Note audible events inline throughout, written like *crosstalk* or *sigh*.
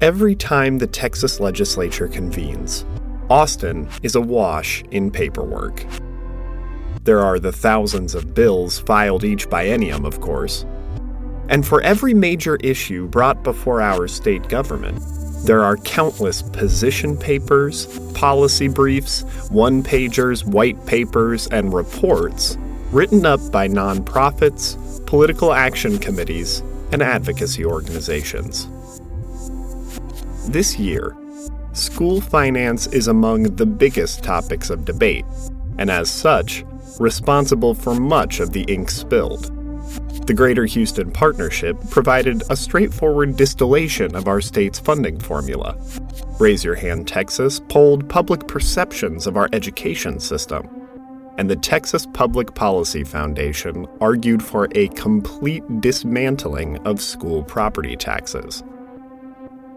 Every time the Texas legislature convenes, Austin is awash in paperwork. There are the thousands of bills filed each biennium, of course. And for every major issue brought before our state government, there are countless position papers, policy briefs, one pagers, white papers, and reports written up by nonprofits, political action committees, and advocacy organizations. This year, school finance is among the biggest topics of debate, and as such, responsible for much of the ink spilled. The Greater Houston Partnership provided a straightforward distillation of our state's funding formula. Raise Your Hand Texas polled public perceptions of our education system. And the Texas Public Policy Foundation argued for a complete dismantling of school property taxes.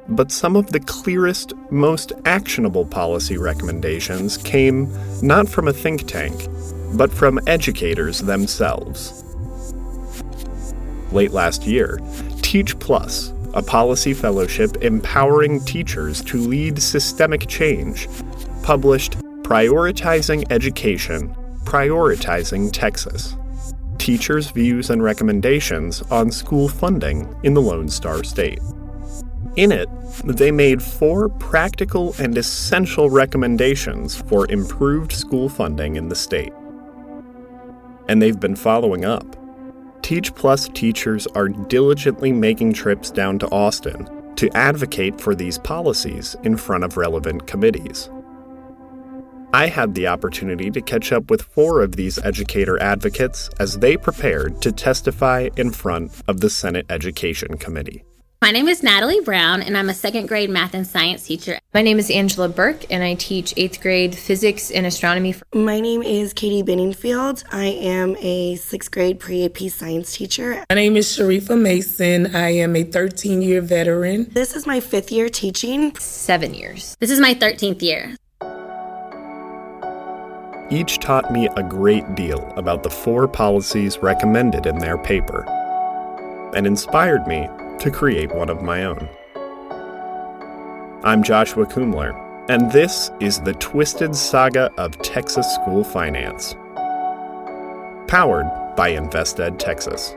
But some of the clearest, most actionable policy recommendations came not from a think tank, but from educators themselves. Late last year, Teach Plus, a policy fellowship empowering teachers to lead systemic change, published Prioritizing Education, Prioritizing Texas Teachers' Views and Recommendations on School Funding in the Lone Star State. In it, they made four practical and essential recommendations for improved school funding in the state and they've been following up. Teach Plus teachers are diligently making trips down to Austin to advocate for these policies in front of relevant committees. I had the opportunity to catch up with four of these educator advocates as they prepared to testify in front of the Senate Education Committee. My name is Natalie Brown, and I'm a second grade math and science teacher. My name is Angela Burke, and I teach eighth grade physics and astronomy. My name is Katie Benningfield. I am a sixth grade pre AP science teacher. My name is Sharifa Mason. I am a 13 year veteran. This is my fifth year teaching. Seven years. This is my 13th year. Each taught me a great deal about the four policies recommended in their paper and inspired me to create one of my own. I'm Joshua Kumler, and this is the twisted saga of Texas school finance. Powered by InvestEd Texas.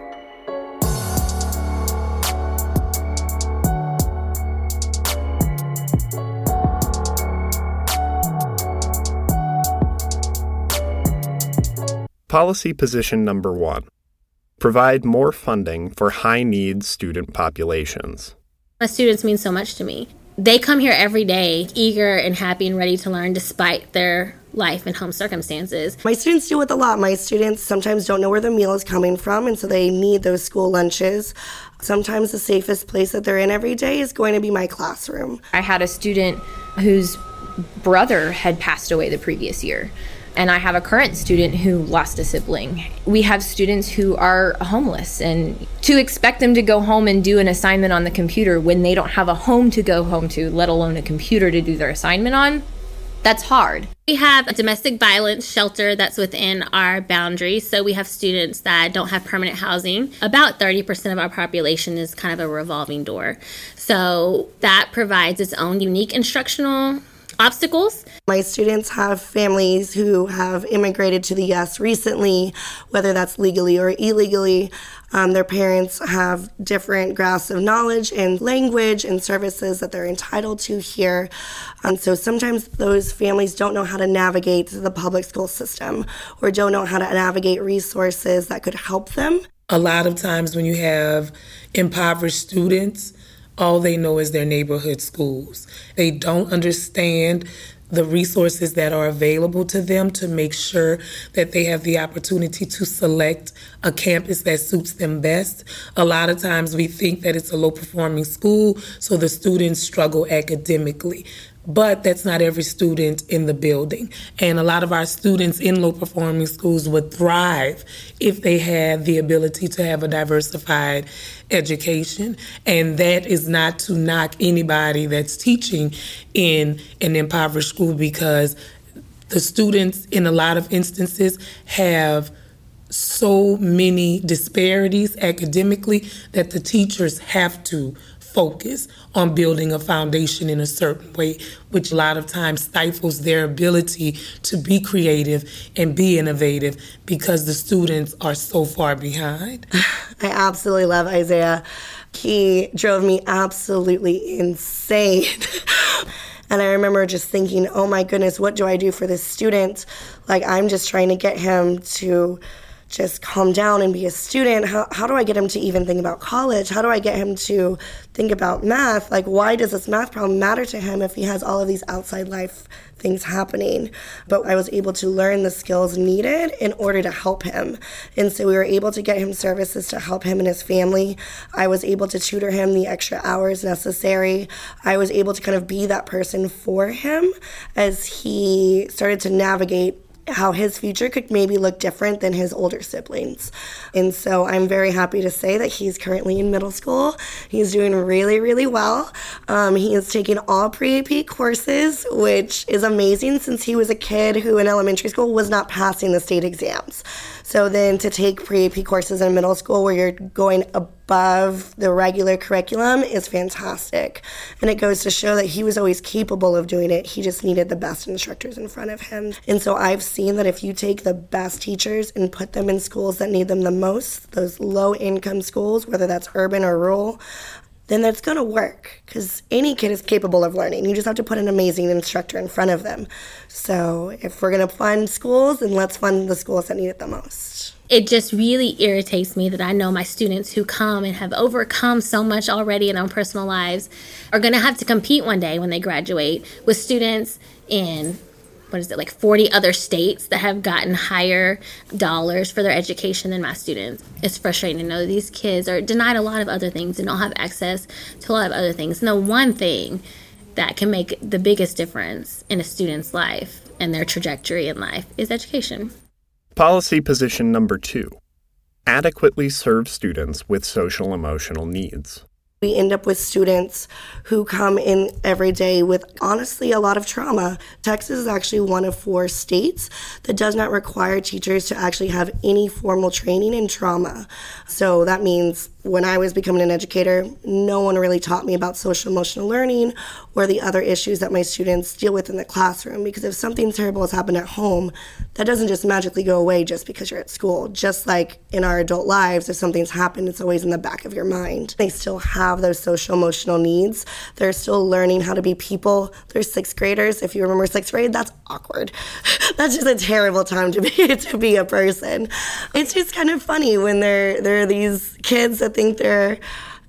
Policy position number one provide more funding for high needs student populations. My students mean so much to me. They come here every day, eager and happy and ready to learn despite their life and home circumstances. My students deal with a lot. My students sometimes don't know where the meal is coming from, and so they need those school lunches. Sometimes the safest place that they're in every day is going to be my classroom. I had a student whose brother had passed away the previous year and I have a current student who lost a sibling. We have students who are homeless, and to expect them to go home and do an assignment on the computer when they don't have a home to go home to, let alone a computer to do their assignment on, that's hard. We have a domestic violence shelter that's within our boundaries. So we have students that don't have permanent housing. About 30% of our population is kind of a revolving door. So that provides its own unique instructional obstacles. My students have families who have immigrated to the U.S. recently, whether that's legally or illegally. Um, their parents have different grasps of knowledge and language and services that they're entitled to here. And so sometimes those families don't know how to navigate the public school system or don't know how to navigate resources that could help them. A lot of times when you have impoverished students, all they know is their neighborhood schools. They don't understand the resources that are available to them to make sure that they have the opportunity to select a campus that suits them best. A lot of times we think that it's a low performing school, so the students struggle academically but that's not every student in the building. And a lot of our students in low performing schools would thrive if they had the ability to have a diversified education. And that is not to knock anybody that's teaching in an impoverished school because the students, in a lot of instances, have so many disparities academically that the teachers have to focus on building a foundation in a certain way, which a lot of times stifles their ability to be creative and be innovative because the students are so far behind. *sighs* I absolutely love Isaiah. He drove me absolutely insane. *laughs* And I remember just thinking, oh my goodness, what do I do for this student? Like, I'm just trying to get him to just calm down and be a student? How, how do I get him to even think about college? How do I get him to think about math? Like, why does this math problem matter to him if he has all of these outside life things happening? But I was able to learn the skills needed in order to help him. And so we were able to get him services to help him and his family. I was able to tutor him the extra hours necessary. I was able to kind of be that person for him as he started to navigate how his future could maybe look different than his older siblings. And so I'm very happy to say that he's currently in middle school. He's doing really, really well. Um, he is taking all pre AP courses, which is amazing since he was a kid who in elementary school was not passing the state exams. So then to take pre AP courses in middle school where you're going above the regular curriculum is fantastic. And it goes to show that he was always capable of doing it. He just needed the best instructors in front of him. And so I've seen that if you take the best teachers and put them in schools that need them the most, those low income schools, whether that's urban or rural, then that's going to work because any kid is capable of learning. You just have to put an amazing instructor in front of them. So if we're going to fund schools, then let's fund the schools that need it the most. It just really irritates me that I know my students who come and have overcome so much already in their personal lives are going to have to compete one day when they graduate with students in what is it like 40 other states that have gotten higher dollars for their education than my students. It's frustrating to know these kids are denied a lot of other things and don't have access to a lot of other things. And the one thing that can make the biggest difference in a student's life and their trajectory in life is education. Policy position number two adequately serve students with social emotional needs we end up with students who come in every day with honestly a lot of trauma. Texas is actually one of four states that does not require teachers to actually have any formal training in trauma. So that means when I was becoming an educator, no one really taught me about social emotional learning or the other issues that my students deal with in the classroom. Because if something terrible has happened at home, that doesn't just magically go away just because you're at school. Just like in our adult lives, if something's happened, it's always in the back of your mind. They still have those social emotional needs. They're still learning how to be people. They're sixth graders. If you remember sixth grade, that's awkward. *laughs* that's just a terrible time to be *laughs* to be a person. It's just kind of funny when there there are these kids that think they're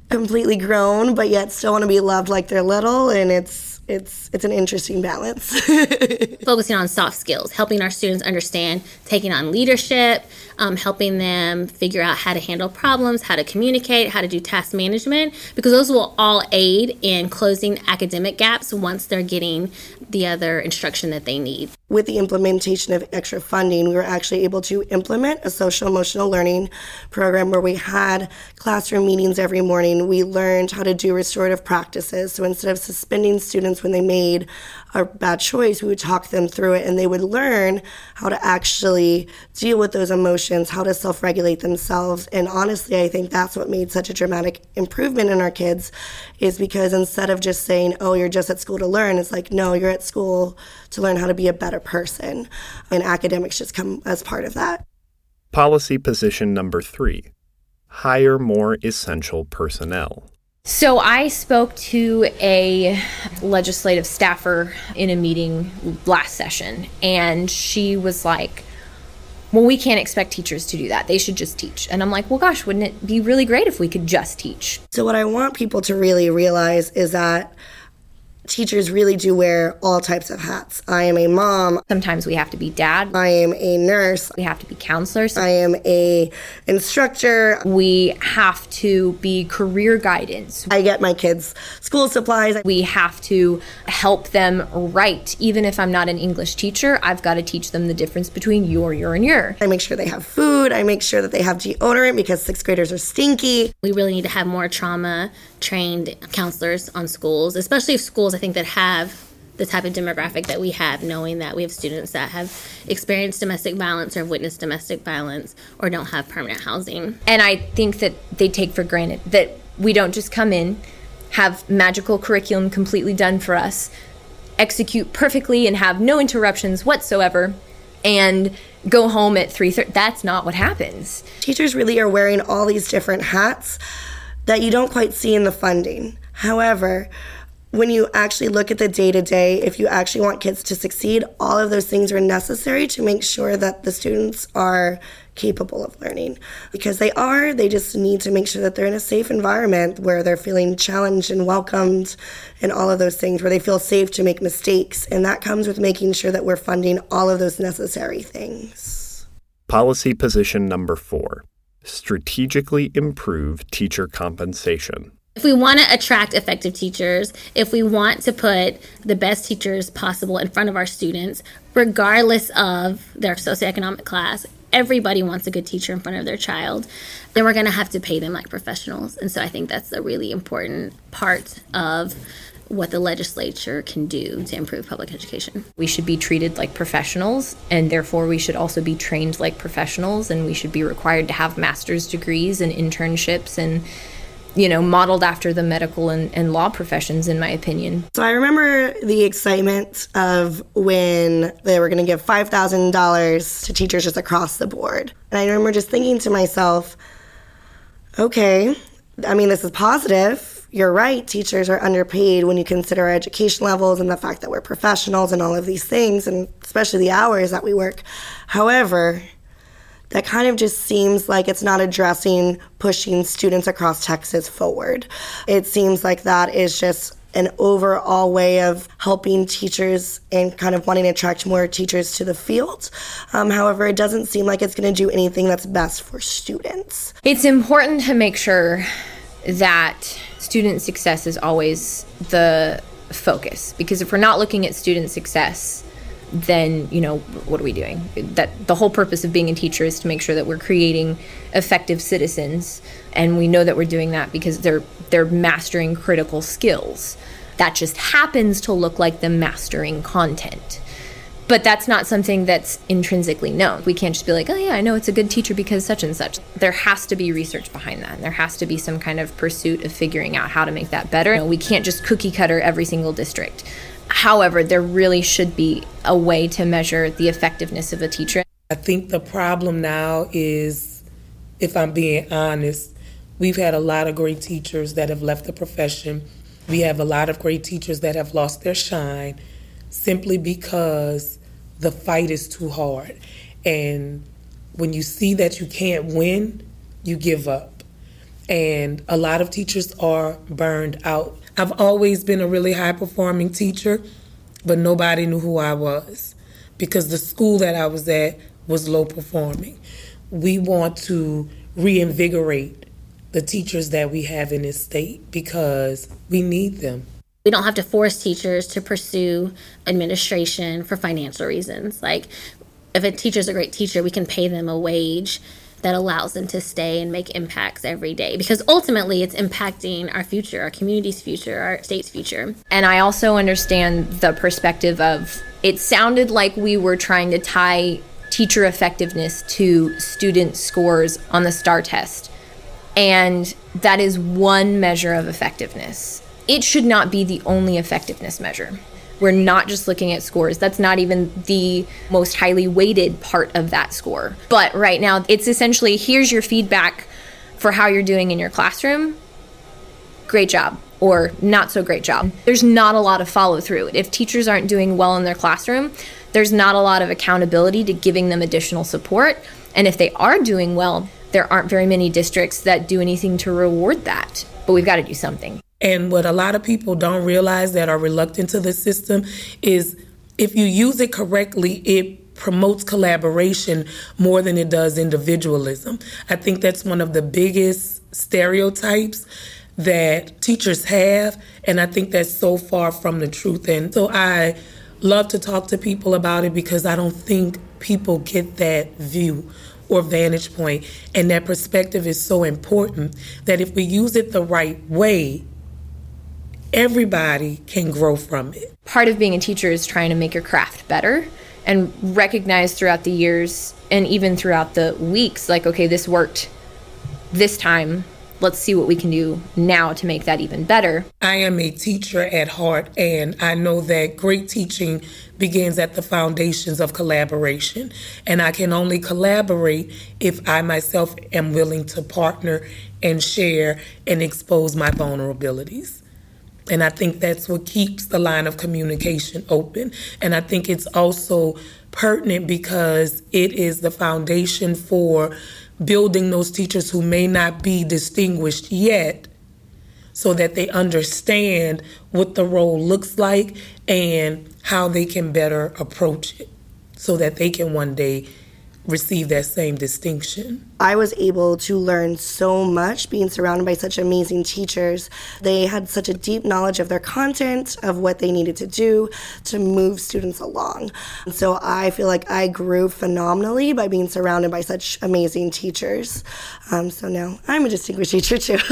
completely grown but yet still want to be loved like they're little and it's it's it's an interesting balance. *laughs* Focusing on soft skills, helping our students understand taking on leadership, um, helping them figure out how to handle problems, how to communicate, how to do task management, because those will all aid in closing academic gaps once they're getting the other instruction that they need. With the implementation of extra funding, we were actually able to implement a social emotional learning program where we had classroom meetings every morning. We learned how to do restorative practices. So instead of suspending students when they made a bad choice, we would talk them through it and they would learn how to actually deal with those emotions, how to self regulate themselves. And honestly, I think that's what made such a dramatic improvement in our kids is because instead of just saying, oh, you're just at school to learn, it's like, no, you're at school to learn how to be a better person. And academics just come as part of that. Policy position number three hire more essential personnel. So I spoke to a legislative staffer in a meeting last session, and she was like, well, we can't expect teachers to do that. They should just teach. And I'm like, well, gosh, wouldn't it be really great if we could just teach? So, what I want people to really realize is that teachers really do wear all types of hats. I am a mom. Sometimes we have to be dad. I am a nurse. We have to be counselors. I am a instructor. We have to be career guidance. I get my kids school supplies. We have to help them write. Even if I'm not an English teacher, I've got to teach them the difference between your, your, and your. I make sure they have food. I make sure that they have deodorant because sixth graders are stinky. We really need to have more trauma trained counselors on schools, especially if schools I think that have the type of demographic that we have, knowing that we have students that have experienced domestic violence or have witnessed domestic violence or don't have permanent housing. And I think that they take for granted that we don't just come in have magical curriculum completely done for us, execute perfectly and have no interruptions whatsoever, and go home at 3:30. That's not what happens. Teachers really are wearing all these different hats that you don't quite see in the funding. However, when you actually look at the day to day, if you actually want kids to succeed, all of those things are necessary to make sure that the students are capable of learning. Because they are, they just need to make sure that they're in a safe environment where they're feeling challenged and welcomed and all of those things, where they feel safe to make mistakes. And that comes with making sure that we're funding all of those necessary things. Policy position number four strategically improve teacher compensation. If we want to attract effective teachers, if we want to put the best teachers possible in front of our students, regardless of their socioeconomic class, everybody wants a good teacher in front of their child, then we're going to have to pay them like professionals. And so I think that's a really important part of what the legislature can do to improve public education. We should be treated like professionals, and therefore we should also be trained like professionals, and we should be required to have master's degrees and internships and you know, modeled after the medical and, and law professions, in my opinion. So I remember the excitement of when they were going to give $5,000 to teachers just across the board. And I remember just thinking to myself, okay, I mean, this is positive. You're right, teachers are underpaid when you consider our education levels and the fact that we're professionals and all of these things, and especially the hours that we work. However, that kind of just seems like it's not addressing pushing students across Texas forward. It seems like that is just an overall way of helping teachers and kind of wanting to attract more teachers to the field. Um, however, it doesn't seem like it's going to do anything that's best for students. It's important to make sure that student success is always the focus because if we're not looking at student success, then you know what are we doing? That the whole purpose of being a teacher is to make sure that we're creating effective citizens and we know that we're doing that because they're they're mastering critical skills. That just happens to look like them mastering content. But that's not something that's intrinsically known. We can't just be like oh yeah i know it's a good teacher because such and such. There has to be research behind that. And there has to be some kind of pursuit of figuring out how to make that better. You know, we can't just cookie cutter every single district However, there really should be a way to measure the effectiveness of a teacher. I think the problem now is, if I'm being honest, we've had a lot of great teachers that have left the profession. We have a lot of great teachers that have lost their shine simply because the fight is too hard. And when you see that you can't win, you give up. And a lot of teachers are burned out. I've always been a really high performing teacher, but nobody knew who I was because the school that I was at was low performing. We want to reinvigorate the teachers that we have in this state because we need them. We don't have to force teachers to pursue administration for financial reasons. Like, if a teacher's a great teacher, we can pay them a wage that allows them to stay and make impacts every day because ultimately it's impacting our future, our community's future, our state's future. And I also understand the perspective of it sounded like we were trying to tie teacher effectiveness to student scores on the STAAR test. And that is one measure of effectiveness. It should not be the only effectiveness measure. We're not just looking at scores. That's not even the most highly weighted part of that score. But right now, it's essentially here's your feedback for how you're doing in your classroom. Great job or not so great job. There's not a lot of follow through. If teachers aren't doing well in their classroom, there's not a lot of accountability to giving them additional support. And if they are doing well, there aren't very many districts that do anything to reward that. But we've got to do something. And what a lot of people don't realize that are reluctant to the system is if you use it correctly, it promotes collaboration more than it does individualism. I think that's one of the biggest stereotypes that teachers have, and I think that's so far from the truth. And so I love to talk to people about it because I don't think people get that view or vantage point. And that perspective is so important that if we use it the right way, everybody can grow from it. Part of being a teacher is trying to make your craft better and recognize throughout the years and even throughout the weeks like okay this worked this time let's see what we can do now to make that even better. I am a teacher at heart, and I know that great teaching begins at the foundations of collaboration. And I can only collaborate if I myself am willing to partner and share and expose my vulnerabilities. And I think that's what keeps the line of communication open. And I think it's also pertinent because it is the foundation for building those teachers who may not be distinguished yet so that they understand what the role looks like and how they can better approach it so that they can one day receive that same distinction. I was able to learn so much being surrounded by such amazing teachers. They had such a deep knowledge of their content, of what they needed to do to move students along. So I feel like I grew phenomenally by being surrounded by such amazing teachers. Um, so now I'm a distinguished teacher too. *laughs*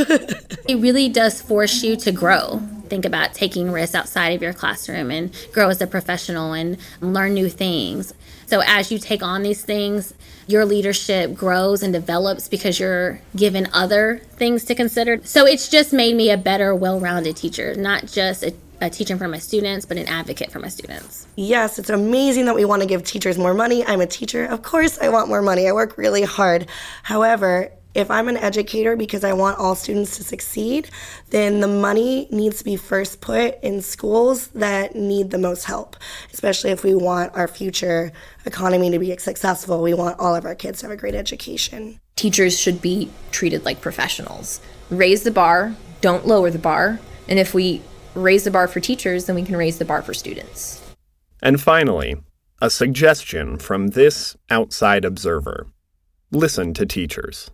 it really does force you to grow think about taking risks outside of your classroom and grow as a professional and learn new things. So as you take on these things, your leadership grows and develops because you're given other things to consider. So it's just made me a better, well rounded teacher, not just a, a teacher for my students, but an advocate for my students. Yes, it's amazing that we want to give teachers more money. I'm a teacher. Of course, I want more money. I work really hard. However, if I'm an educator because I want all students to succeed, then the money needs to be first put in schools that need the most help, especially if we want our future economy to be successful. We want all of our kids to have a great education. Teachers should be treated like professionals. Raise the bar, don't lower the bar. And if we raise the bar for teachers, then we can raise the bar for students. And finally, a suggestion from this outside observer listen to teachers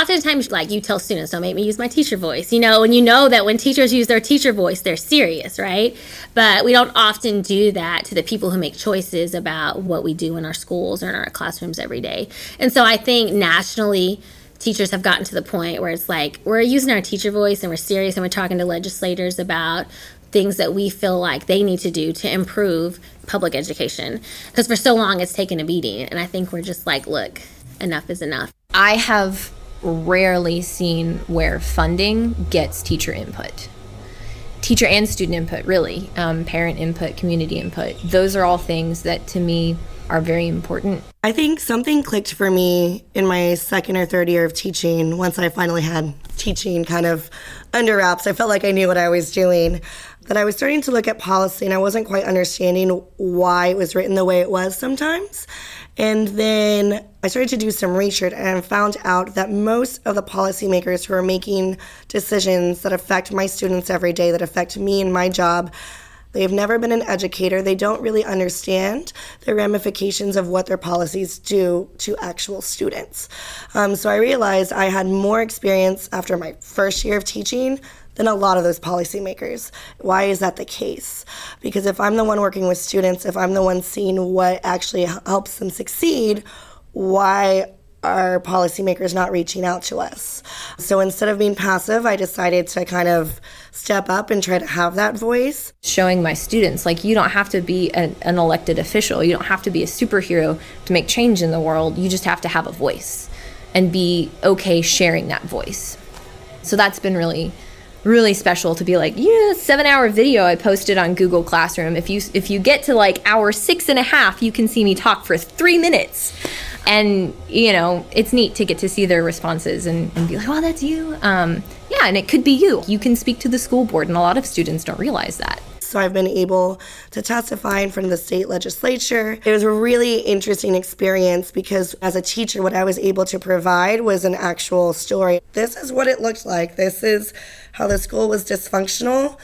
oftentimes like you tell students don't make me use my teacher voice you know and you know that when teachers use their teacher voice they're serious right? But we don't often do that to the people who make choices about what we do in our schools or in our classrooms every day. And so i think nationally teachers have gotten to the point where it's like we're using our teacher voice and we're serious and we're talking to legislators about things that we feel like they need to do to improve public education. Because for so long it's taken a beating and i think we're just like look enough is enough. I have rarely seen where funding gets teacher input. Teacher and student input, really, um, parent input, community input. Those are all things that to me are very important. I think something clicked for me in my second or third year of teaching once I finally had teaching kind of under wraps. I felt like I knew what I was doing. That I was starting to look at policy and I wasn't quite understanding why it was written the way it was sometimes. And then I started to do some research and found out that most of the policymakers who are making decisions that affect my students every day, that affect me and my job, They've never been an educator. They don't really understand the ramifications of what their policies do to actual students. Um, so I realized I had more experience after my first year of teaching than a lot of those policymakers. Why is that the case? Because if I'm the one working with students, if I'm the one seeing what actually helps them succeed, why are policymakers not reaching out to us? So instead of being passive, I decided to kind of step up and try to have that voice. Showing my students, like, you don't have to be an, an elected official, you don't have to be a superhero to make change in the world, you just have to have a voice and be okay sharing that voice. So that's been really really special to be like, yeah, seven hour video I posted on Google Classroom. If you if you get to like hour six and a half, you can see me talk for three minutes. And you know, it's neat to get to see their responses and, and be like, "Oh, that's you." Um, yeah, and it could be you. You can speak to the school board, and a lot of students don't realize that. So I've been able to testify in front of the state legislature. It was a really interesting experience because as a teacher, what I was able to provide was an actual story. This is what it looked like. This is how the school was dysfunctional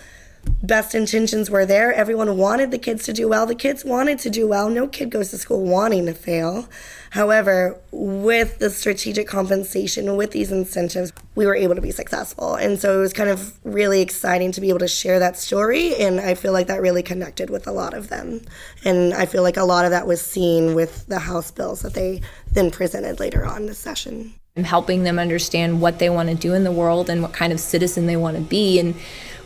best intentions were there. Everyone wanted the kids to do well. The kids wanted to do well. No kid goes to school wanting to fail. However, with the strategic compensation, with these incentives, we were able to be successful. And so it was kind of really exciting to be able to share that story. And I feel like that really connected with a lot of them. And I feel like a lot of that was seen with the House bills that they then presented later on the session. I'm helping them understand what they want to do in the world and what kind of citizen they want to be. And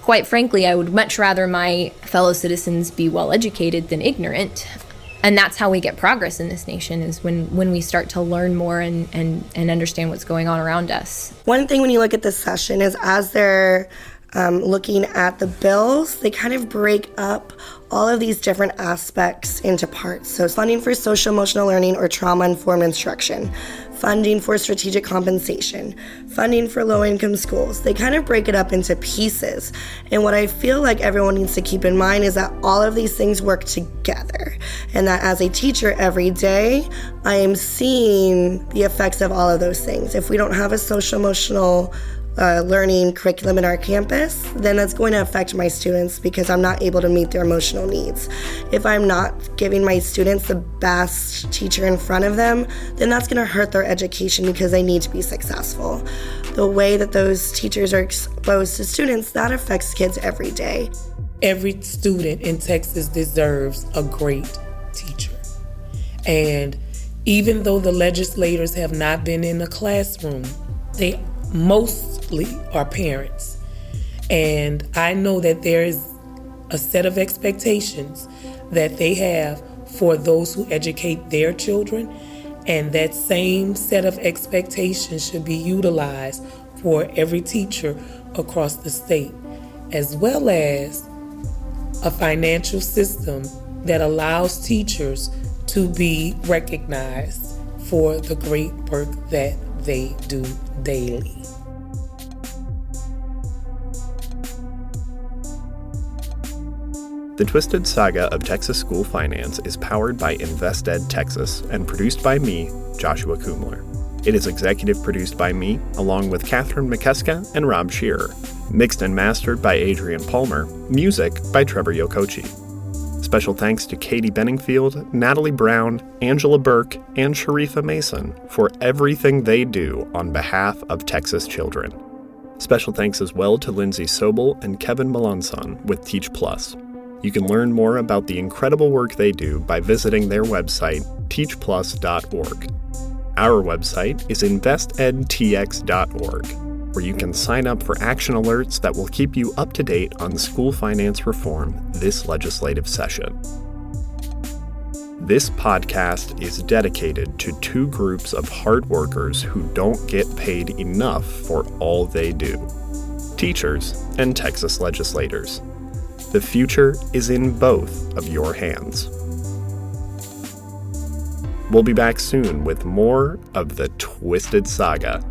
quite frankly, I would much rather my fellow citizens be well educated than ignorant. and that's how we get progress in this nation is when when we start to learn more and and and understand what's going on around us one thing when you look at this session is as they're um, looking at the bills, they kind of break up all of these different aspects into parts. So, funding for social emotional learning or trauma informed instruction, funding for strategic compensation, funding for low income schools. They kind of break it up into pieces. And what I feel like everyone needs to keep in mind is that all of these things work together. And that as a teacher every day, I am seeing the effects of all of those things. If we don't have a social emotional uh, learning curriculum in our campus, then that's going to affect my students because I'm not able to meet their emotional needs. If I'm not giving my students the best teacher in front of them, then that's going to hurt their education because they need to be successful. The way that those teachers are exposed to students, that affects kids every day. Every student in Texas deserves a great teacher. And even though the legislators have not been in the classroom, they mostly are parents. And I know that there is a set of expectations that they have for those who educate their children. And that same set of expectations should be utilized for every teacher across the state, as well as a financial system that allows teachers to be recognized for the great work that they do daily. The Twisted Saga of Texas School Finance is powered by InvestEd Texas and produced by me, Joshua Kumler. It is executive produced by me, along with Catherine McKeska and Rob Shearer. Mixed and mastered by Adrian Palmer. Music by Trevor Yokochi. Special thanks to Katie Benningfield, Natalie Brown, Angela Burke, and Sharifa Mason for everything they do on behalf of Texas children. Special thanks as well to Lindsay Sobel and Kevin Melanson with Teach Plus. You can learn more about the incredible work they do by visiting their website, teachplus.org. Our website is investedtx.org where you can sign up for action alerts that will keep you up to date on school finance reform this legislative session. This podcast is dedicated to two groups of hard workers who don't get paid enough for all they do teachers and Texas legislators. The future is in both of your hands. We'll be back soon with more of the Twisted Saga.